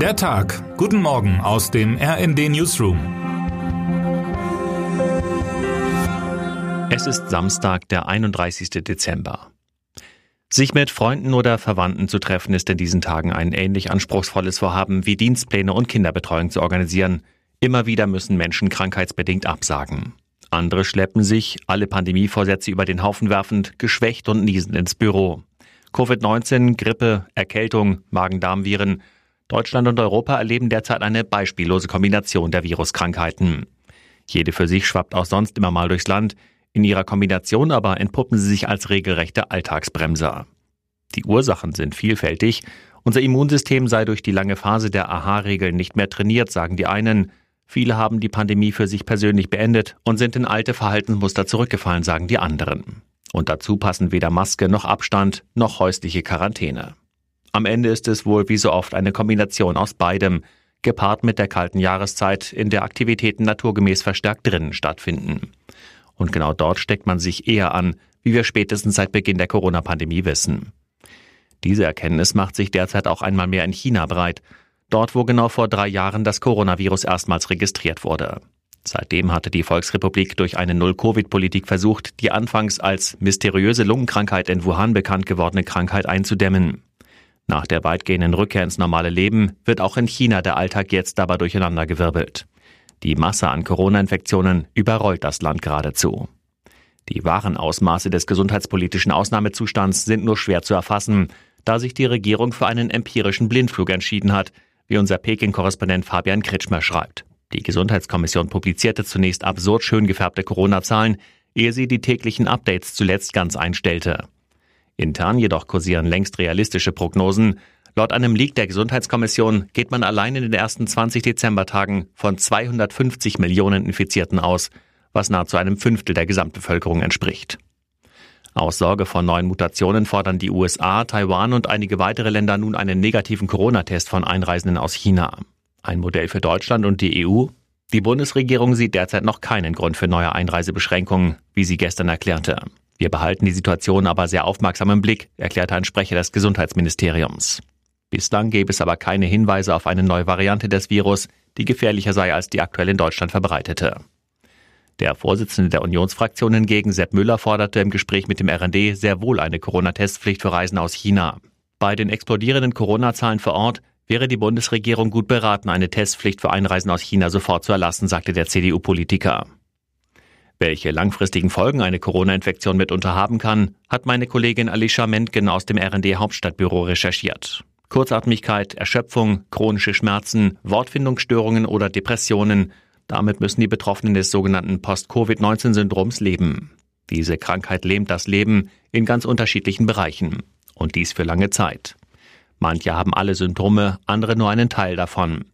Der Tag. Guten Morgen aus dem RND Newsroom. Es ist Samstag, der 31. Dezember. Sich mit Freunden oder Verwandten zu treffen, ist in diesen Tagen ein ähnlich anspruchsvolles Vorhaben wie Dienstpläne und Kinderbetreuung zu organisieren. Immer wieder müssen Menschen krankheitsbedingt absagen. Andere schleppen sich, alle Pandemievorsätze über den Haufen werfend, geschwächt und niesend ins Büro. Covid-19, Grippe, Erkältung, Magen-Darm-Viren – Deutschland und Europa erleben derzeit eine beispiellose Kombination der Viruskrankheiten. Jede für sich schwappt auch sonst immer mal durchs Land, in ihrer Kombination aber entpuppen sie sich als regelrechte Alltagsbremser. Die Ursachen sind vielfältig. Unser Immunsystem sei durch die lange Phase der Aha-Regeln nicht mehr trainiert, sagen die einen. Viele haben die Pandemie für sich persönlich beendet und sind in alte Verhaltensmuster zurückgefallen, sagen die anderen. Und dazu passen weder Maske noch Abstand noch häusliche Quarantäne. Am Ende ist es wohl wie so oft eine Kombination aus beidem, gepaart mit der kalten Jahreszeit, in der Aktivitäten naturgemäß verstärkt drinnen stattfinden. Und genau dort steckt man sich eher an, wie wir spätestens seit Beginn der Corona-Pandemie wissen. Diese Erkenntnis macht sich derzeit auch einmal mehr in China breit, dort wo genau vor drei Jahren das Coronavirus erstmals registriert wurde. Seitdem hatte die Volksrepublik durch eine Null-Covid-Politik versucht, die anfangs als mysteriöse Lungenkrankheit in Wuhan bekannt gewordene Krankheit einzudämmen. Nach der weitgehenden Rückkehr ins normale Leben wird auch in China der Alltag jetzt dabei durcheinandergewirbelt. Die Masse an Corona-Infektionen überrollt das Land geradezu. Die wahren Ausmaße des gesundheitspolitischen Ausnahmezustands sind nur schwer zu erfassen, da sich die Regierung für einen empirischen Blindflug entschieden hat, wie unser Peking-Korrespondent Fabian Kritschmer schreibt. Die Gesundheitskommission publizierte zunächst absurd schön gefärbte Corona-Zahlen, ehe sie die täglichen Updates zuletzt ganz einstellte. Intern jedoch kursieren längst realistische Prognosen. Laut einem Leak der Gesundheitskommission geht man allein in den ersten 20 Dezembertagen von 250 Millionen Infizierten aus, was nahezu einem Fünftel der Gesamtbevölkerung entspricht. Aus Sorge vor neuen Mutationen fordern die USA, Taiwan und einige weitere Länder nun einen negativen Corona-Test von Einreisenden aus China. Ein Modell für Deutschland und die EU? Die Bundesregierung sieht derzeit noch keinen Grund für neue Einreisebeschränkungen, wie sie gestern erklärte. Wir behalten die Situation aber sehr aufmerksam im Blick, erklärte ein Sprecher des Gesundheitsministeriums. Bislang gäbe es aber keine Hinweise auf eine neue Variante des Virus, die gefährlicher sei als die aktuell in Deutschland verbreitete. Der Vorsitzende der Unionsfraktion hingegen, Sepp Müller, forderte im Gespräch mit dem RND sehr wohl eine Corona-Testpflicht für Reisen aus China. Bei den explodierenden Corona-Zahlen vor Ort wäre die Bundesregierung gut beraten, eine Testpflicht für Einreisen aus China sofort zu erlassen, sagte der CDU-Politiker. Welche langfristigen Folgen eine Corona-Infektion mitunter haben kann, hat meine Kollegin Alicia Mentgen aus dem RND Hauptstadtbüro recherchiert. Kurzatmigkeit, Erschöpfung, chronische Schmerzen, Wortfindungsstörungen oder Depressionen. Damit müssen die Betroffenen des sogenannten Post-Covid-19-Syndroms leben. Diese Krankheit lähmt das Leben in ganz unterschiedlichen Bereichen. Und dies für lange Zeit. Manche haben alle Symptome, andere nur einen Teil davon.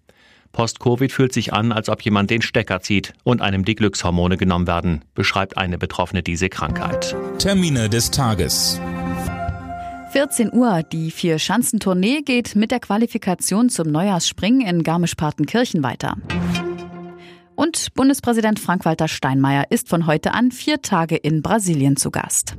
Post-Covid fühlt sich an, als ob jemand den Stecker zieht und einem die Glückshormone genommen werden, beschreibt eine Betroffene diese Krankheit. Termine des Tages. 14 Uhr. Die Vier-Schanzentournee geht mit der Qualifikation zum Neujahrsspringen in Garmisch-Partenkirchen weiter. Und Bundespräsident Frank-Walter Steinmeier ist von heute an vier Tage in Brasilien zu Gast.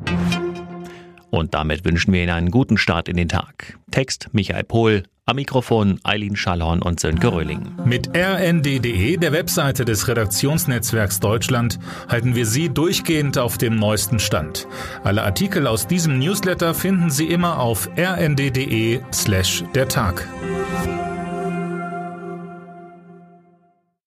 Und damit wünschen wir Ihnen einen guten Start in den Tag. Text Michael Pohl, am Mikrofon Eileen Schallhorn und Sönke Röhling. Mit rnd.de, der Webseite des Redaktionsnetzwerks Deutschland, halten wir Sie durchgehend auf dem neuesten Stand. Alle Artikel aus diesem Newsletter finden Sie immer auf rnd.de slash der Tag.